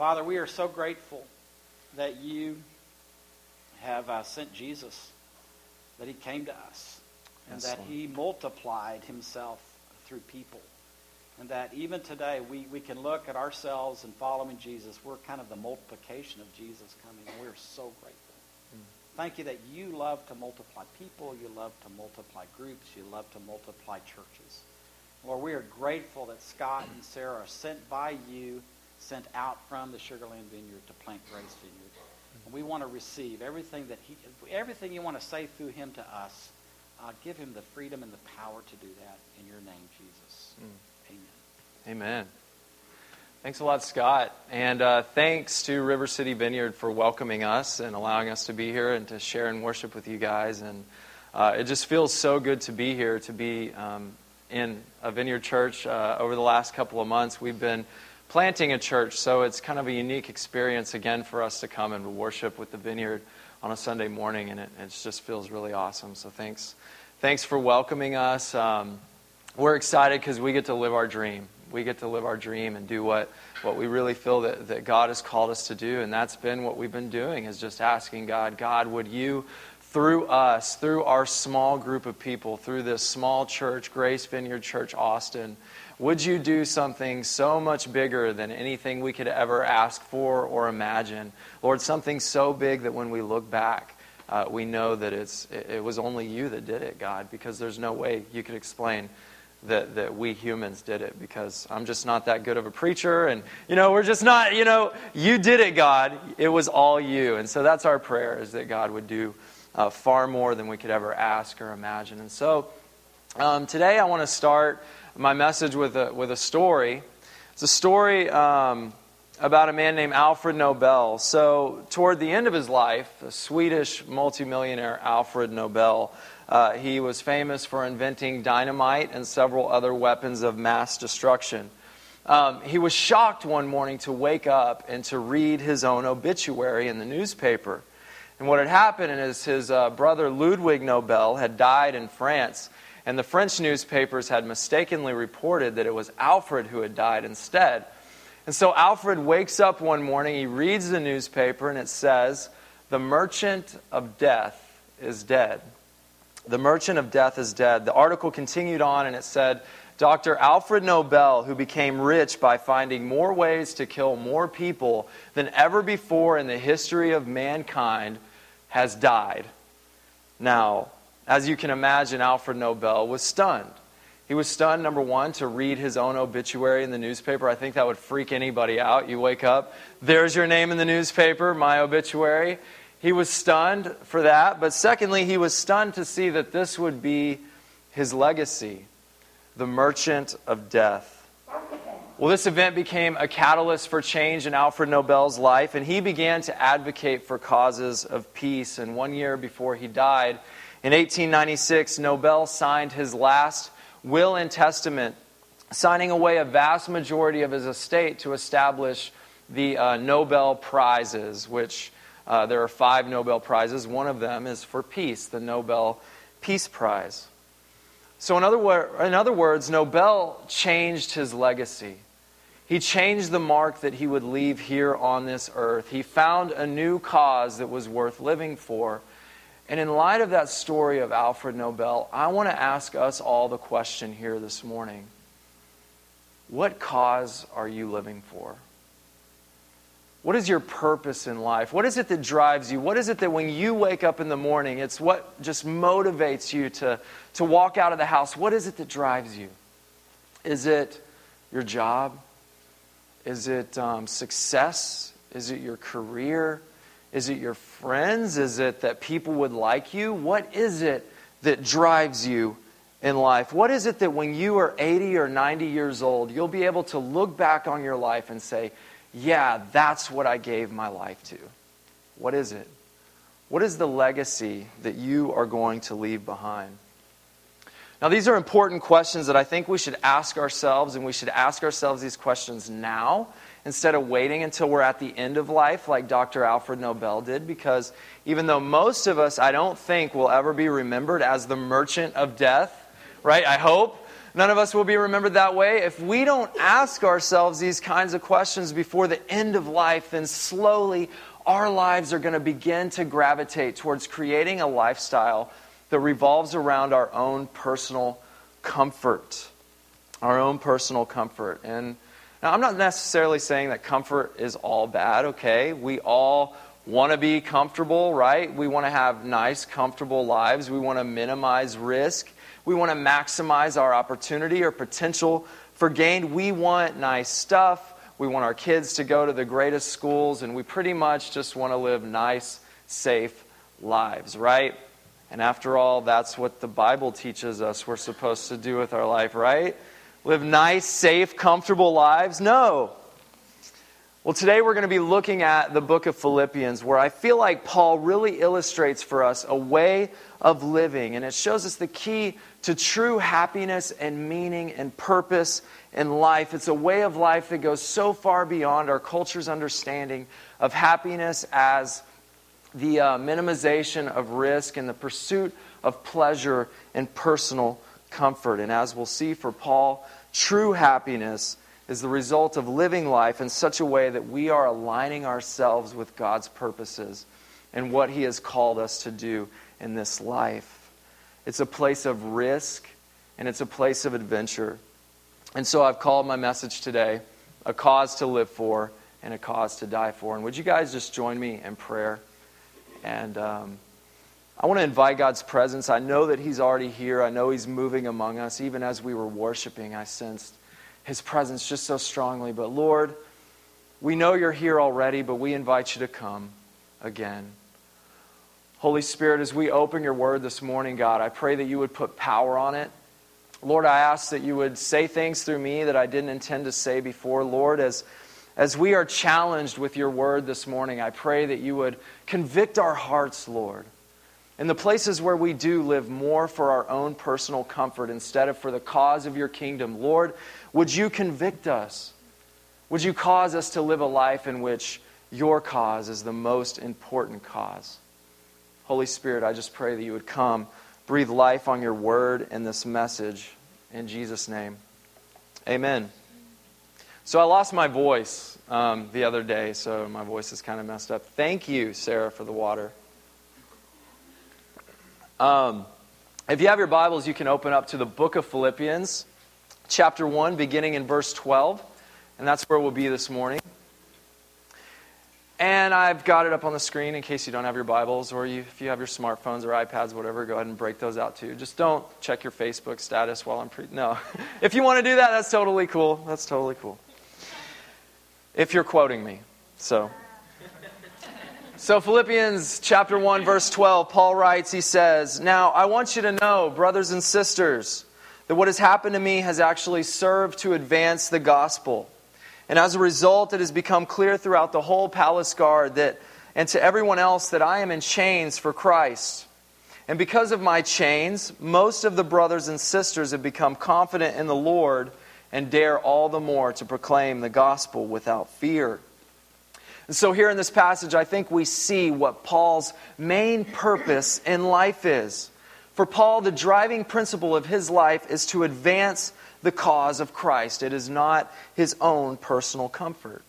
Father, we are so grateful that you have uh, sent Jesus, that he came to us, and Yes, that Lord. he multiplied himself through people. And that even today we, we can look at ourselves and following Jesus. We're kind of the multiplication of Jesus coming. And we're so grateful. Thank you that you love to multiply people. You love to multiply groups. You love to multiply churches. Lord, we are grateful that Scott and Sarah are sent by you, sent out from the Sugarland Vineyard to plant Grace Vineyard. And we want to receive everything that he, everything you want to say through him to us. Uh, give him the freedom and the power to do that in your name, Jesus. Amen. Amen. Thanks a lot, Scott. And uh, thanks to River City Vineyard for welcoming us and allowing us to be here and to share and worship with you guys. And uh, it just feels so good to be here, to be um, in a vineyard church. Uh, over the last couple of months, we've been planting a church, so it's kind of a unique experience again for us to come and worship with the vineyard on a Sunday morning, and it, it just feels really awesome. So thanks, thanks for welcoming us. Um, we're excited because we get to live our dream. We get to live our dream and do what, what we really feel that, that God has called us to do. And that's been what we've been doing is just asking God, God, would you, through us, through our small group of people, through this small church, Grace Vineyard Church Austin, would you do something so much bigger than anything we could ever ask for or imagine? Lord, something so big that when we look back, uh, we know that it's, it, was only you that did it, God, because there's no way you could explain that, that we humans did it because I'm just not that good of a preacher. And, you know, we're just not, you know, you did it, God. It was all you. And so that's our prayer is that God would do uh, far more than we could ever ask or imagine. And so um, today I want to start my message with a, with a story. It's a story um, about a man named Alfred Nobel. So, toward the end of his life, Swedish multimillionaire Alfred Nobel, uh, he was famous for inventing dynamite and several other weapons of mass destruction. Um, he was shocked one morning to wake up and to read his own obituary in the newspaper. And what had happened is his uh, brother Ludwig Nobel had died in France, and the French newspapers had mistakenly reported that it was Alfred who had died instead. And so Alfred wakes up one morning, he reads the newspaper, and it says, The merchant of death is dead. The merchant of death is dead. The article continued on, and it said, Dr. Alfred Nobel, who became rich by finding more ways to kill more people than ever before in the history of mankind, has died. Now, as you can imagine, Alfred Nobel was stunned. He was stunned, number one, to read his own obituary in the newspaper. I think that would freak anybody out. You wake up, there's your name in the newspaper, my obituary. He was stunned for that. But secondly, he was stunned to see that this would be his legacy the merchant of death. Well, this event became a catalyst for change in Alfred Nobel's life, and he began to advocate for causes of peace. And one year before he died, in 1896, Nobel signed his last will and testament, signing away a vast majority of his estate to establish the uh, Nobel Prizes, which uh, there are five Nobel Prizes. One of them is for peace, the Nobel Peace Prize. So, in other, wor- in other words, Nobel changed his legacy. He changed the mark that he would leave here on this earth. He found a new cause that was worth living for. And in light of that story of Alfred Nobel, I want to ask us all the question here this morning What cause are you living for? What is your purpose in life? What is it that drives you? What is it that when you wake up in the morning, it's what just motivates you to, to walk out of the house? What is it that drives you? Is it your job? Is it um, success? Is it your career? Is it your friends? Is it that people would like you? What is it that drives you in life? What is it that when you are 80 or 90 years old, you'll be able to look back on your life and say, yeah, that's what I gave my life to? What is it? What is the legacy that you are going to leave behind? Now, these are important questions that I think we should ask ourselves, and we should ask ourselves these questions now instead of waiting until we're at the end of life, like Dr. Alfred Nobel did, because even though most of us, I don't think, will ever be remembered as the merchant of death, right? I hope. None of us will be remembered that way. If we don't ask ourselves these kinds of questions before the end of life, then slowly our lives are going to begin to gravitate towards creating a lifestyle that revolves around our own personal comfort. Our own personal comfort. And now, I'm not necessarily saying that comfort is all bad, okay? We all want to be comfortable, right? We want to have nice, comfortable lives. We want to minimize risk. We want to maximize our opportunity or potential for gain. We want nice stuff. We want our kids to go to the greatest schools, and we pretty much just want to live nice, safe lives, right? And after all, that's what the Bible teaches us we're supposed to do with our life, right? Live nice, safe, comfortable lives? No. Well, today we're going to be looking at the book of Philippians, where I feel like Paul really illustrates for us a way of living, and it shows us the key to true happiness and meaning and purpose in life. It's a way of life that goes so far beyond our culture's understanding of happiness as the uh, minimization of risk and the pursuit of pleasure and personal comfort. And as we'll see for Paul, true happiness is the result of living life in such a way that we are aligning ourselves with God's purposes and what He has called us to do in this life. It's a place of risk and it's a place of adventure. And so I've called my message today a cause to live for and a cause to die for. And would you guys just join me in prayer? And um, I want to invite God's presence. I know that He's already here. I know He's moving among us. Even as we were worshiping, I sensed His presence just so strongly. But Lord, we know you're here already, but we invite you to come again. Holy Spirit, as we open your word this morning, God, I pray that you would put power on it. Lord, I ask that you would say things through me that I didn't intend to say before. Lord, as, as we are challenged with your word this morning, I pray that you would convict our hearts, Lord. In the places where we do live more for our own personal comfort instead of for the cause of your kingdom, Lord, would you convict us? Would you cause us to live a life in which your cause is the most important cause? Holy Spirit, I just pray that you would come, breathe life on your word and this message. In Jesus' name, amen. So I lost my voice um, the other day, so my voice is kind of messed up. Thank you, Sarah, for the water. Um, if you have your Bibles, you can open up to the book of Philippians, chapter 1, beginning in verse 12. And that's where we'll be this morning. And I've got it up on the screen in case you don't have your Bibles or you, if you have your smartphones or iPads, whatever, go ahead and break those out too. Just don't check your Facebook status while I'm pre. No. if you want to do that, that's totally cool. That's totally cool. If you're quoting me. So. So, Philippians chapter 1, verse 12, Paul writes, he says, Now I want you to know, brothers and sisters, that what has happened to me has actually served to advance the gospel and as a result, it has become clear throughout the whole palace guard that, and to everyone else that I am in chains for Christ. And because of my chains, most of the brothers and sisters have become confident in the Lord and dare all the more to proclaim the gospel without fear. And so, here in this passage, I think we see what Paul's main purpose in life is. For Paul, the driving principle of his life is to advance the cause of Christ. It is not his own personal comfort.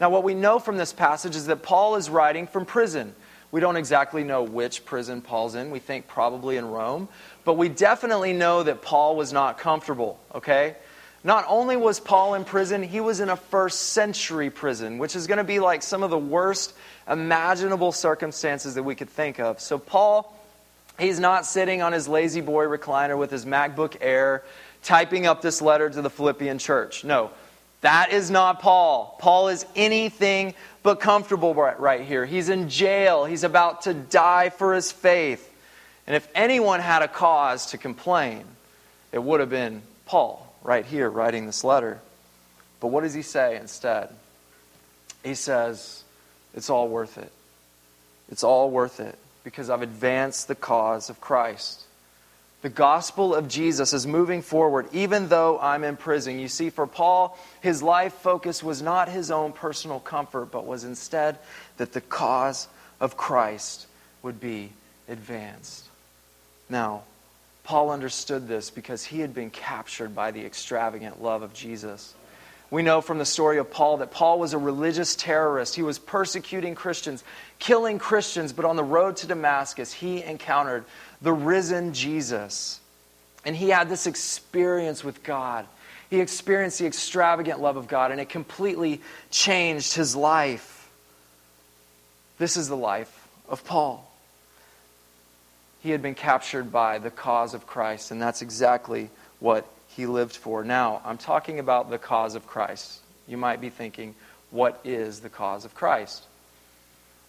Now, what we know from this passage is that Paul is writing from prison. We don't exactly know which prison Paul's in. We think probably in Rome. But we definitely know that Paul was not comfortable, okay? Not only was Paul in prison, he was in a first century prison, which is going to be like some of the worst imaginable circumstances that we could think of. So, Paul, he's not sitting on his La-Z-Boy recliner with his MacBook Air typing up this letter to the Philippian church. No, that is not Paul. Paul is anything but comfortable right here. He's in jail, he's about to die for his faith. And if anyone had a cause to complain, it would have been Paul right here writing this letter. But what does he say instead? He says, It's all worth it. It's all worth it because I've advanced the cause of Christ. The gospel of Jesus is moving forward, even though I'm in prison. You see, for Paul, his life focus was not his own personal comfort, but was instead that the cause of Christ would be advanced. Now, Paul understood this because he had been captured by the extravagant love of Jesus. We know from the story of Paul that Paul was a religious terrorist. He was persecuting Christians, killing Christians, but on the road to Damascus, he encountered the risen Jesus. And he had this experience with God. He experienced the extravagant love of God, and it completely changed his life. This is the life of Paul. He had been captured by the cause of Christ, and that's exactly what he lived for. Now, I'm talking about the cause of Christ. You might be thinking, what is the cause of Christ?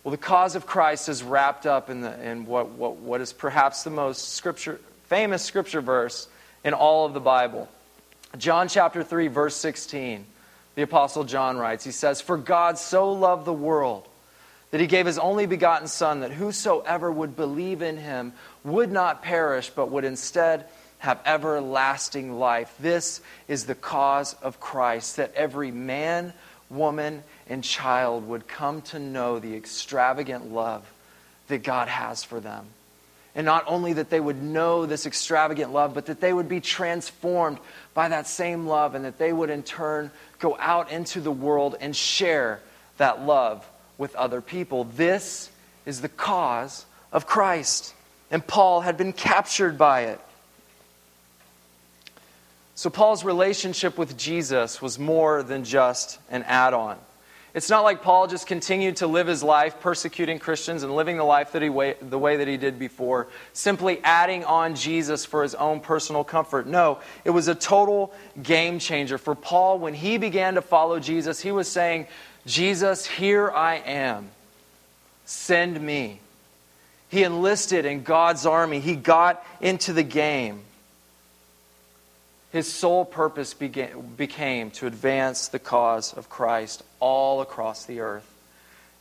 Well, the cause of Christ is wrapped up in, the, in what, what, what is perhaps the most scripture, famous scripture verse in all of the Bible. John chapter 3, verse 16, the Apostle John writes, He says, For God so loved the world that he gave his only begotten Son, that whosoever would believe in him would not perish, but would instead have everlasting life. This is the cause of Christ, that every man, woman, and child would come to know the extravagant love that God has for them. And not only that they would know this extravagant love, but that they would be transformed by that same love, and that they would in turn go out into the world and share that love with other people. This is the cause of Christ. And Paul had been captured by it. So, Paul's relationship with Jesus was more than just an add on. It's not like Paul just continued to live his life persecuting Christians and living the life that he way, the way that he did before, simply adding on Jesus for his own personal comfort. No, it was a total game changer. For Paul, when he began to follow Jesus, he was saying, Jesus, here I am. Send me. He enlisted in God's army, he got into the game his sole purpose began, became to advance the cause of Christ all across the earth.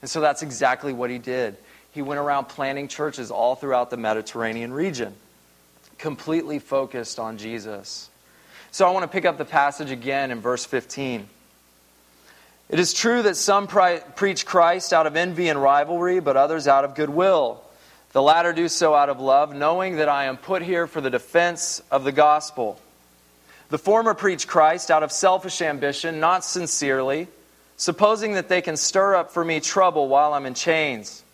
And so that's exactly what he did. He went around planting churches all throughout the Mediterranean region, completely focused on Jesus. So I want to pick up the passage again in verse 15. It is true that some preach Christ out of envy and rivalry, but others out of goodwill. The latter do so out of love, knowing that I am put here for the defense of the gospel. The former preach Christ out of selfish ambition, not sincerely, supposing that they can stir up for me trouble while I'm in chains.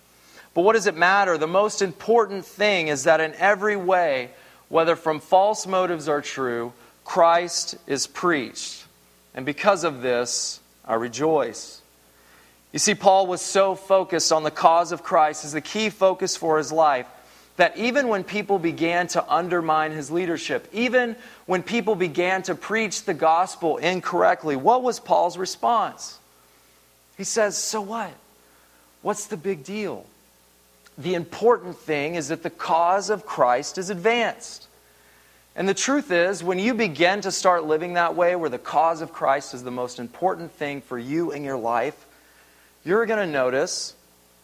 But what does it matter? The most important thing is that in every way, whether from false motives or true, Christ is preached. And because of this, I rejoice. You see, Paul was so focused on the cause of Christ as the key focus for his life that even when people began to undermine his leadership, even when people began to preach the gospel incorrectly, what was Paul's response? He says, So what? What's the big deal? The important thing is that the cause of Christ is advanced. And the truth is, when you begin to start living that way, where the cause of Christ is the most important thing for you in your life, you're going to notice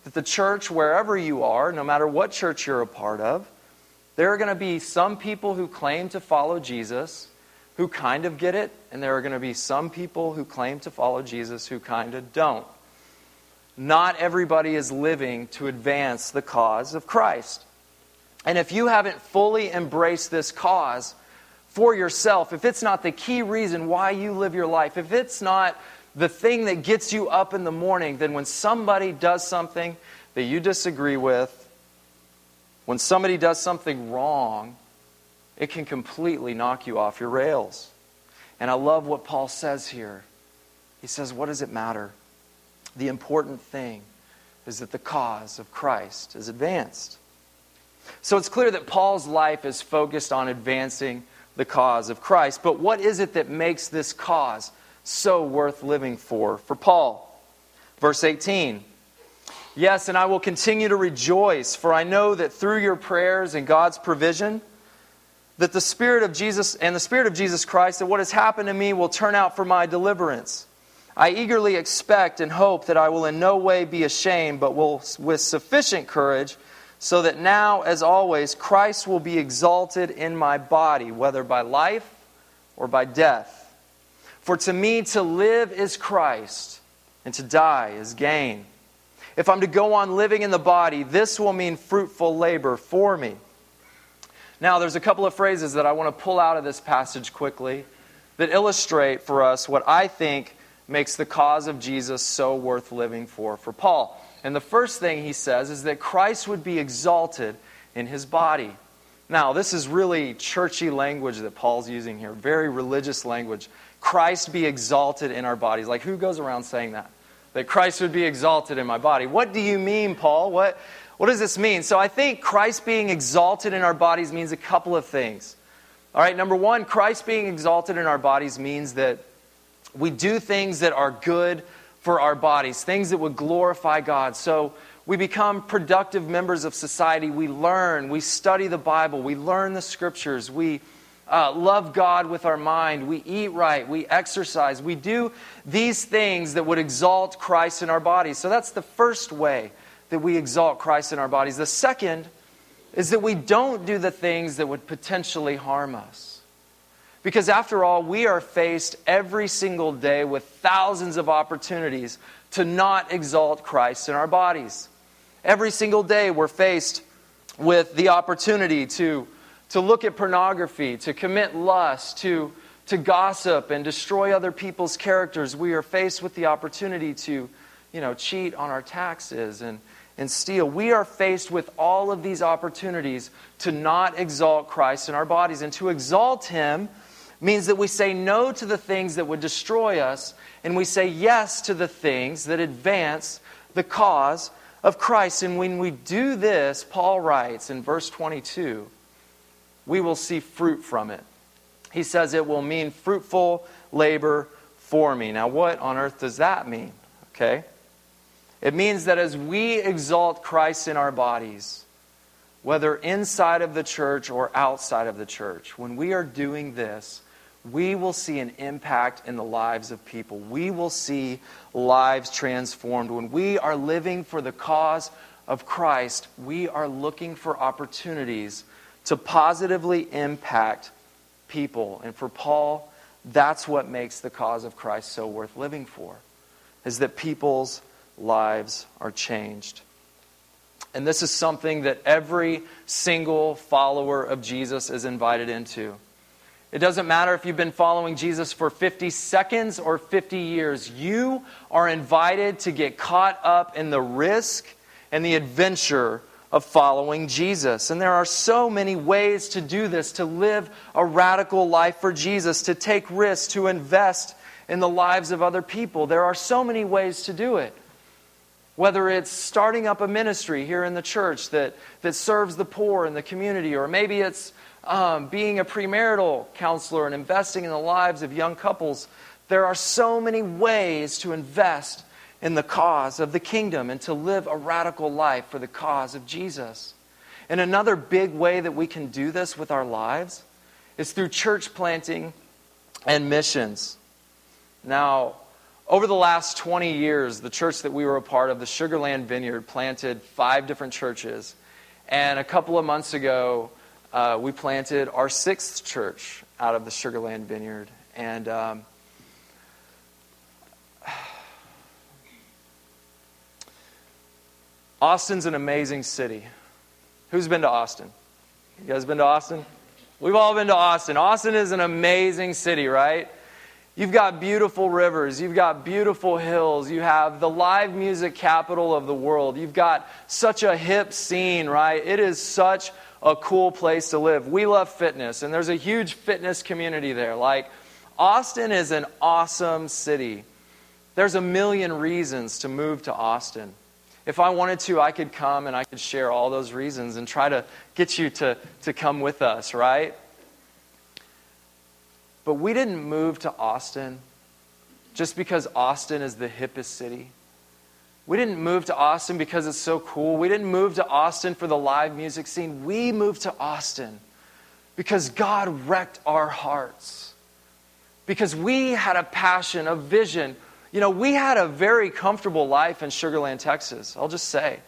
that the church, wherever you are, no matter what church you're a part of, there are going to be some people who claim to follow Jesus who kind of get it, and there are going to be some people who claim to follow Jesus who kind of don't. Not everybody is living to advance the cause of Christ. And if you haven't fully embraced this cause for yourself, if it's not the key reason why you live your life, if it's not the thing that gets you up in the morning, then when somebody does something that you disagree with, when somebody does something wrong, it can completely knock you off your rails. And I love what Paul says here. He says, What does it matter? The important thing is that the cause of Christ is advanced. So it's clear that Paul's life is focused on advancing the cause of Christ. But what is it that makes this cause so worth living for? For Paul, verse 18 Yes, and I will continue to rejoice, for I know that through your prayers and God's provision, that the Spirit of Jesus and the Spirit of Jesus Christ, that what has happened to me will turn out for my deliverance. I eagerly expect and hope that I will in no way be ashamed, but will with sufficient courage, so that now, as always, Christ will be exalted in my body, whether by life or by death. For to me to live is Christ, and to die is gain. If I'm to go on living in the body, this will mean fruitful labor for me. Now, there's a couple of phrases that I want to pull out of this passage quickly that illustrate for us what I think makes the cause of Jesus so worth living for for Paul. And the first thing he says is that Christ would be exalted in his body. Now, this is really churchy language that Paul's using here, very religious language. Christ be exalted in our bodies. Like, who goes around saying that? That Christ would be exalted in my body. What do you mean, Paul? What, what does this mean? So, I think Christ being exalted in our bodies means a couple of things. All right, number one, Christ being exalted in our bodies means that we do things that are good for our bodies, things that would glorify God. So we become productive members of society. We learn, we study the Bible, we learn the scriptures, we uh, love God with our mind, we eat right, we exercise, we do these things that would exalt Christ in our bodies. So that's the first way that we exalt Christ in our bodies. The second is that we don't do the things that would potentially harm us. Because after all, we are faced every single day with thousands of opportunities to not exalt Christ in our bodies. Every single day, we're faced with the opportunity to, to look at pornography, to commit lust, to, to gossip and destroy other people's characters. We are faced with the opportunity to you know, cheat on our taxes and, and steal. We are faced with all of these opportunities to not exalt Christ in our bodies. And to exalt Him means that we say no to the things that would destroy us and we say yes to the things that advance the cause of Christ. And when we do this, Paul writes in verse 22, we will see fruit from it. He says it will mean fruitful labor for me. Now, what on earth does that mean? Okay? It means that as we exalt Christ in our bodies, whether inside of the church or outside of the church, when we are doing this, we will see an impact in the lives of people. We will see lives transformed. When we are living for the cause of Christ, we are looking for opportunities to positively impact people. And for Paul, that's what makes the cause of Christ so worth living for, is that people's lives are changed. And this is something that every single follower of Jesus is invited into. It doesn't matter if you've been following Jesus for 50 seconds or 50 years. You are invited to get caught up in the risk and the adventure of following Jesus. And there are so many ways to do this, to live a radical life for Jesus, to take risks, to invest in the lives of other people. There are so many ways to do it. Whether it's starting up a ministry here in the church that, that serves the poor in the community, or maybe it's um, being a premarital counselor and investing in the lives of young couples. There are so many ways to invest in the cause of the kingdom and to live a radical life for the cause of Jesus. And another big way that we can do this with our lives is through church planting and missions. Now, over the last 20 years, the church that we were a part of, the Sugarland Vineyard, planted five different churches. And a couple of months ago, uh, we planted our sixth church out of the Sugarland Vineyard. And um, Austin's an amazing city. Who's been to Austin? You guys been to Austin? We've all been to Austin. Austin is an amazing city, right? You've got beautiful rivers. You've got beautiful hills. You have the live music capital of the world. You've got such a hip scene, right? It is such a cool place to live. We love fitness, and there's a huge fitness community there. Like, Austin is an awesome city. There's a million reasons to move to Austin. If I wanted to, I could come and I could share all those reasons and try to get you to, to come with us, right? But we didn't move to Austin just because Austin is the hippest city. We didn't move to Austin because it's so cool. We didn't move to Austin for the live music scene. We moved to Austin because God wrecked our hearts. Because we had a passion, a vision. You know, we had a very comfortable life in Sugarland, Texas. I'll just say.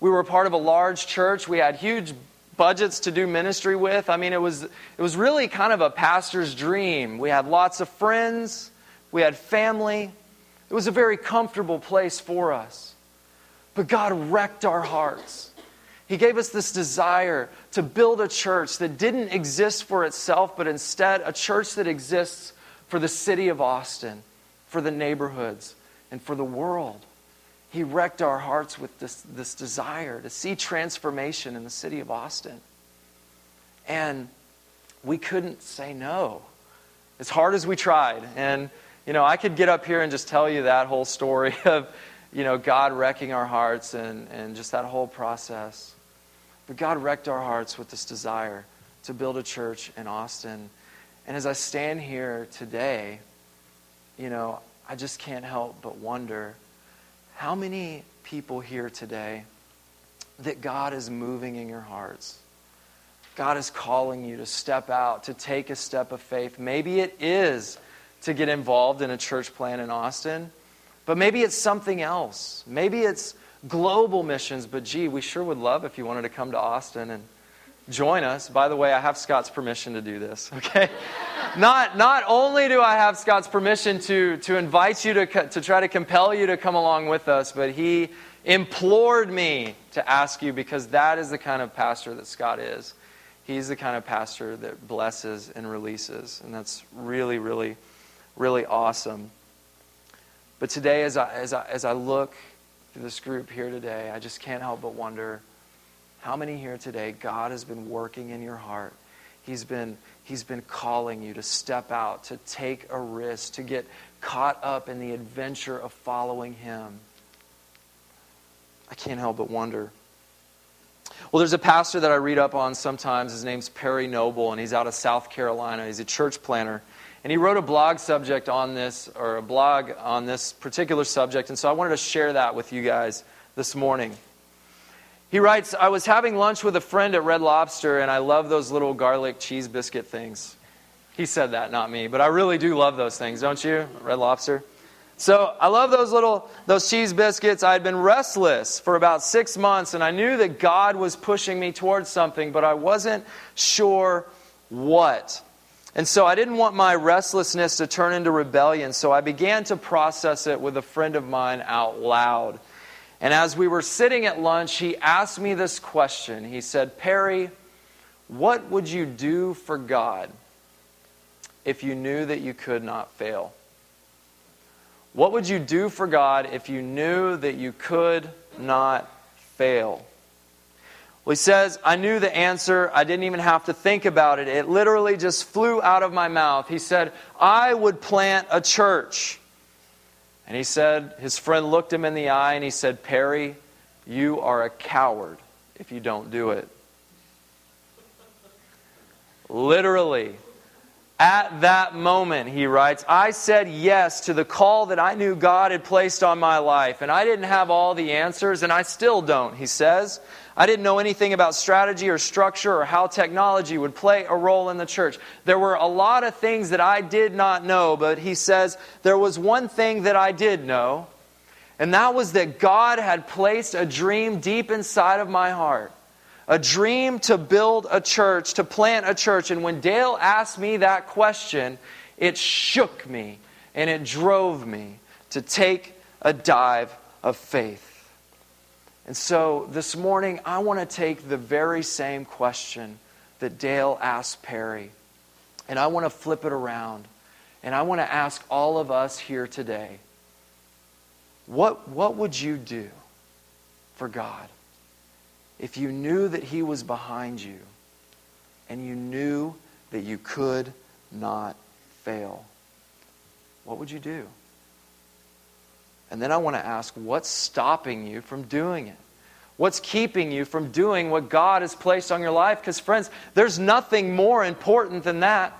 We were part of a large church. We had huge budgets to do ministry with. I mean, it was, it was really kind of a pastor's dream. We had lots of friends, we had family. It was a very comfortable place for us. But God wrecked our hearts. He gave us this desire to build a church that didn't exist for itself, but instead a church that exists for the city of Austin, for the neighborhoods, and for the world. He wrecked our hearts with this, this desire to see transformation in the city of Austin. And we couldn't say no, as hard as we tried. And, you know, I could get up here and just tell you that whole story of, you know, God wrecking our hearts and, and just that whole process. But God wrecked our hearts with this desire to build a church in Austin. And as I stand here today, you know, I just can't help but wonder how many people here today that God is moving in your hearts. God is calling you to step out, to take a step of faith. Maybe it is to get involved in a church plan in Austin, but maybe it's something else. Maybe it's global missions, but gee, we sure would love if you wanted to come to Austin and join us. By the way, I have Scott's permission to do this, okay? not, not only do I have Scott's permission to, to invite you to, to try to compel you to come along with us, but he implored me to ask you because that is the kind of pastor that Scott is. He's the kind of pastor that blesses and releases, and that's really, really, really awesome. But today, as I, as I, as I look through this group here today, I just can't help but wonder how many here today God has been working in your heart? He's been, he's been calling you to step out, to take a risk, to get caught up in the adventure of following Him. I can't help but wonder. Well, there's a pastor that I read up on sometimes. His name's Perry Noble, and he's out of South Carolina. He's a church planter. And he wrote a blog subject on this, or a blog on this particular subject. And so I wanted to share that with you guys this morning. He writes, I was having lunch with a friend at Red Lobster, and I love those little garlic cheese biscuit things. He said that, not me, but I really do love those things, don't you? Red Lobster. So I love those little those cheese biscuits. I had been restless for about six months, and I knew that God was pushing me towards something, but I wasn't sure what. And so I didn't want my restlessness to turn into rebellion, so I began to process it with a friend of mine out loud. And as we were sitting at lunch, he asked me this question. He said, Perry, what would you do for God if you knew that you could not fail? What would you do for God if you knew that you could not fail? Well, he says, I knew the answer. I didn't even have to think about it. It literally just flew out of my mouth. He said, I would plant a church. And he said, his friend looked him in the eye and he said, Perry, you are a coward if you don't do it. Literally, at that moment, he writes, I said yes to the call that I knew God had placed on my life. And I didn't have all the answers, and I still don't, he says. I didn't know anything about strategy or structure or how technology would play a role in the church. There were a lot of things that I did not know, but he says there was one thing that I did know, and that was that God had placed a dream deep inside of my heart. A dream to build a church, to plant a church. And when Dale asked me that question, it shook me and it drove me to take a dive of faith. And so this morning, I want to take the very same question that Dale asked Perry, and I want to flip it around. And I want to ask all of us here today what, what would you do for God if you knew that He was behind you and you knew that you could not fail? What would you do? And then I want to ask, what's stopping you from doing it? What's keeping you from doing what God has placed on your life? Because, friends, there's nothing more important than that.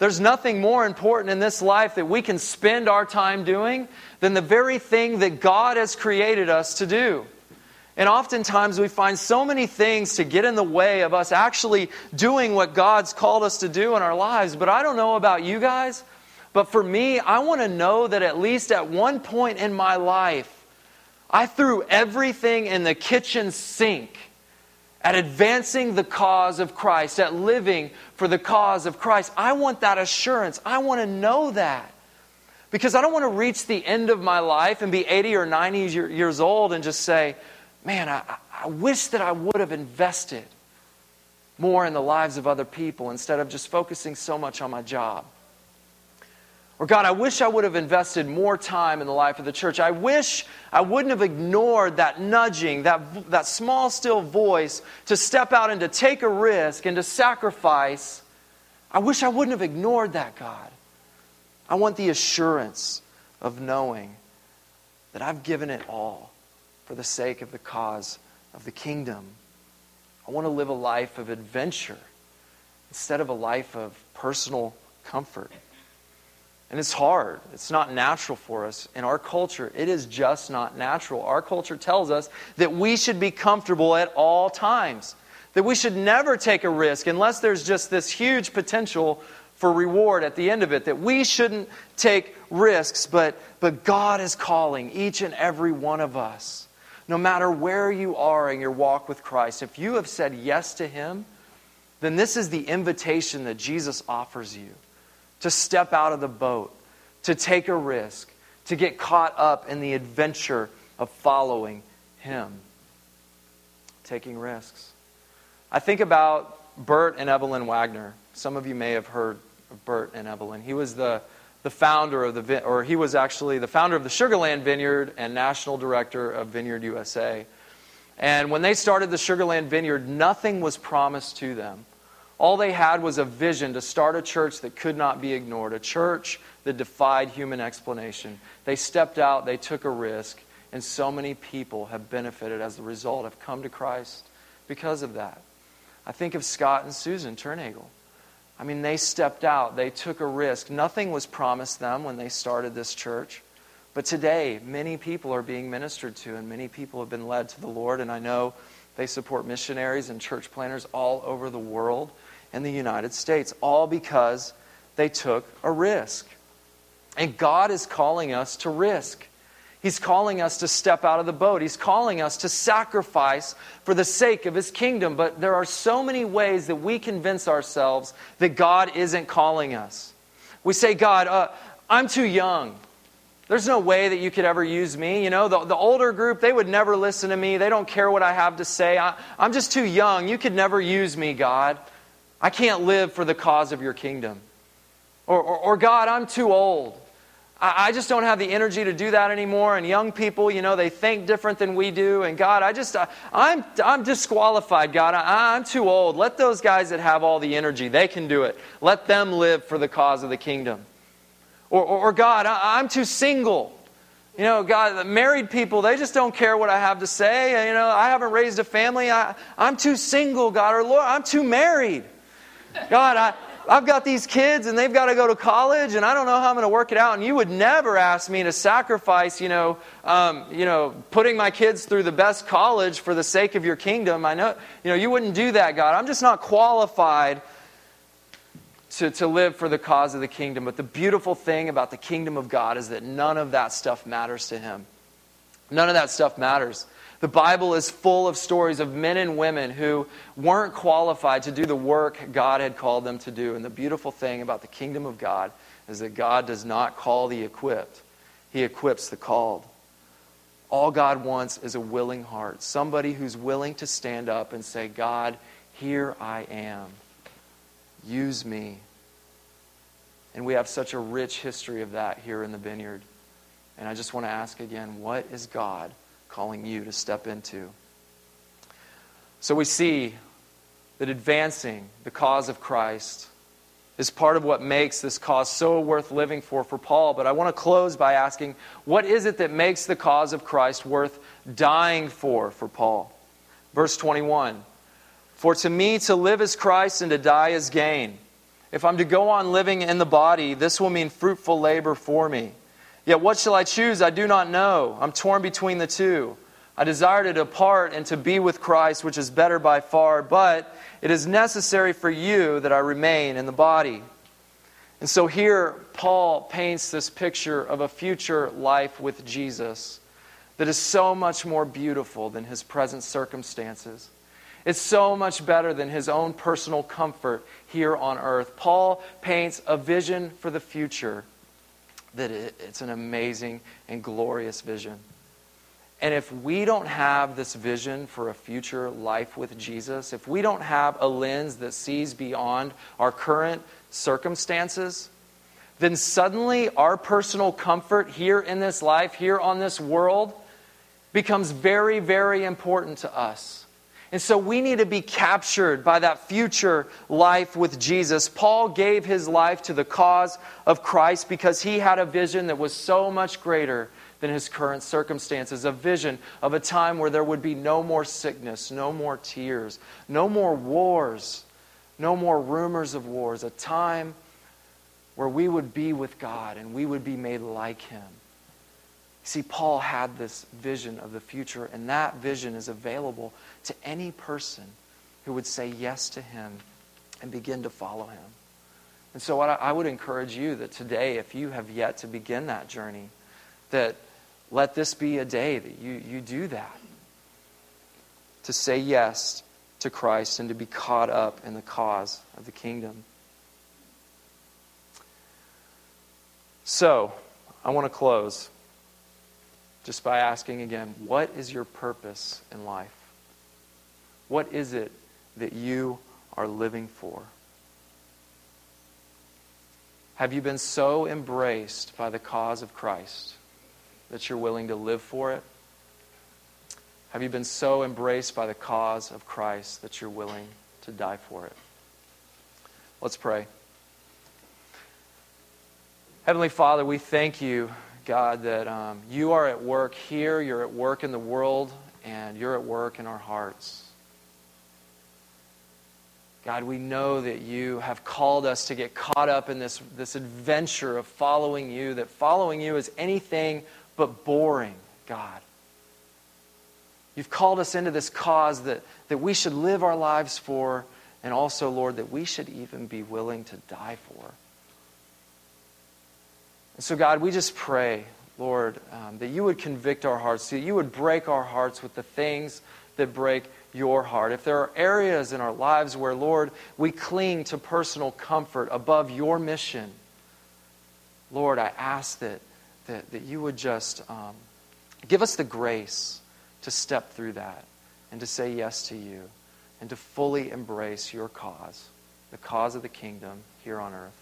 There's nothing more important in this life that we can spend our time doing than the very thing that God has created us to do. And oftentimes we find so many things to get in the way of us actually doing what God's called us to do in our lives. But I don't know about you guys, but for me, I want to know that at least at one point in my life, I threw everything in the kitchen sink at advancing the cause of Christ, at living for the cause of Christ. I want that assurance. I want to know that. Because I don't want to reach the end of my life and be 80 or 90 years old and just say, man, I, I wish that I would have invested more in the lives of other people instead of just focusing so much on my job. Or, God, I wish I would have invested more time in the life of the church. I wish I wouldn't have ignored that nudging, that, that small, still voice to step out and to take a risk and to sacrifice. I wish I wouldn't have ignored that, God. I want the assurance of knowing that I've given it all for the sake of the cause of the kingdom. I want to live a life of adventure instead of a life of personal comfort. And it's hard. It's not natural for us. In our culture, it is just not natural. Our culture tells us that we should be comfortable at all times, that we should never take a risk unless there's just this huge potential for reward at the end of it, that we shouldn't take risks. But, but God is calling each and every one of us, no matter where you are in your walk with Christ, if you have said yes to Him, then this is the invitation that Jesus offers you to step out of the boat, to take a risk, to get caught up in the adventure of following Him. Taking risks. I think about Bert and Evelyn Waggoner. Some of you may have heard of Bert and Evelyn. He was the, the founder of the, or he was actually the founder of the Sugarland Vineyard and national director of Vineyard USA. And when they started the Sugarland Vineyard, nothing was promised to them. All they had was a vision to start a church that could not be ignored, a church that defied human explanation. They stepped out, they took a risk, and so many people have benefited as a result, have come to Christ because of that. I think of Scott and Susan Turnagel. I mean, they stepped out, they took a risk. Nothing was promised them when they started this church. But today, many people are being ministered to, and many people have been led to the Lord. And I know they support missionaries and church planters all over the world in the United States, all because they took a risk. And God is calling us to risk. He's calling us to step out of the boat. He's calling us to sacrifice for the sake of His kingdom. But there are so many ways that we convince ourselves that God isn't calling us. We say, God, uh, I'm too young. There's no way that you could ever use me. You know, the, the older group, they would never listen to me. They don't care what I have to say. I, I'm just too young. You could never use me, God. I can't live for the cause of your kingdom. Or, or, or God, I'm too old. I, I, just don't have the energy to do that anymore. And young people, you know, they think different than we do. And God, I just, I, I'm, I'm disqualified, God. I, I'm too old. Let those guys that have all the energy, they can do it. Let them live for the cause of the kingdom. Or, or, or God, I, I'm too single. You know, God, married people, they just don't care what I have to say. You know, I haven't raised a family. I, I'm too single, God. Or Lord, I'm too married. God, I, I've got these kids and they've got to go to college and I don't know how I'm going to work it out. And you would never ask me to sacrifice, you know, um, you know, putting my kids through the best college for the sake of your kingdom. I know, you know, you wouldn't do that, God. I'm just not qualified to, to live for the cause of the kingdom. But the beautiful thing about the kingdom of God is that none of that stuff matters to him. None of that stuff matters. The Bible is full of stories of men and women who weren't qualified to do the work God had called them to do. And the beautiful thing about the kingdom of God is that God does not call the equipped, He equips the called. All God wants is a willing heart, somebody who's willing to stand up and say, God, here I am. Use me. And we have such a rich history of that here in the vineyard. And I just want to ask again what is God calling you to step into. So we see that advancing the cause of Christ is part of what makes this cause so worth living for for Paul. But I want to close by asking what is it that makes the cause of Christ worth dying for for Paul? Verse 21 For to me to live is Christ and to die is gain. If I'm to go on living in the body, this will mean fruitful labor for me. Yet what shall I choose? I do not know. I'm torn between the two. I desire to depart and to be with Christ, which is better by far, but it is necessary for you that I remain in the body. And so here, Paul paints this picture of a future life with Jesus that is so much more beautiful than his present circumstances. It's so much better than his own personal comfort here on earth. Paul paints a vision for the future that it's an amazing and glorious vision. And if we don't have this vision for a future life with Jesus, if we don't have a lens that sees beyond our current circumstances, then suddenly our personal comfort here in this life, here on this world, becomes very, very important to us. And so we need to be captured by that future life with Jesus. Paul gave his life to the cause of Christ because he had a vision that was so much greater than his current circumstances. A vision of a time where there would be no more sickness, no more tears, no more wars, no more rumors of wars. A time where we would be with God and we would be made like him. See, Paul had this vision of the future, and that vision is available to any person who would say yes to him and begin to follow him. And so, I would encourage you that today, if you have yet to begin that journey, that let this be a day that you, you do that. To say yes to Christ and to be caught up in the cause of the kingdom. So, I want to close just by asking again what is your purpose in life? What is it that you are living for? Have you been so embraced by the cause of Christ that you're willing to live for it? Have you been so embraced by the cause of Christ that you're willing to die for it? Let's pray. Heavenly Father, we thank you, God, that um, you are at work here, you're at work in the world, and you're at work in our hearts. God, we know that you have called us to get caught up in this, this adventure of following you, that following you is anything but boring, God. You've called us into this cause that, that we should live our lives for, and also, Lord, that we should even be willing to die for. And so, God, we just pray, Lord, um, that you would convict our hearts, that you would break our hearts with the things that break your heart. If there are areas in our lives where, Lord, we cling to personal comfort above your mission, Lord, I ask that that, that you would just um, give us the grace to step through that and to say yes to you and to fully embrace your cause, the cause of the kingdom here on earth.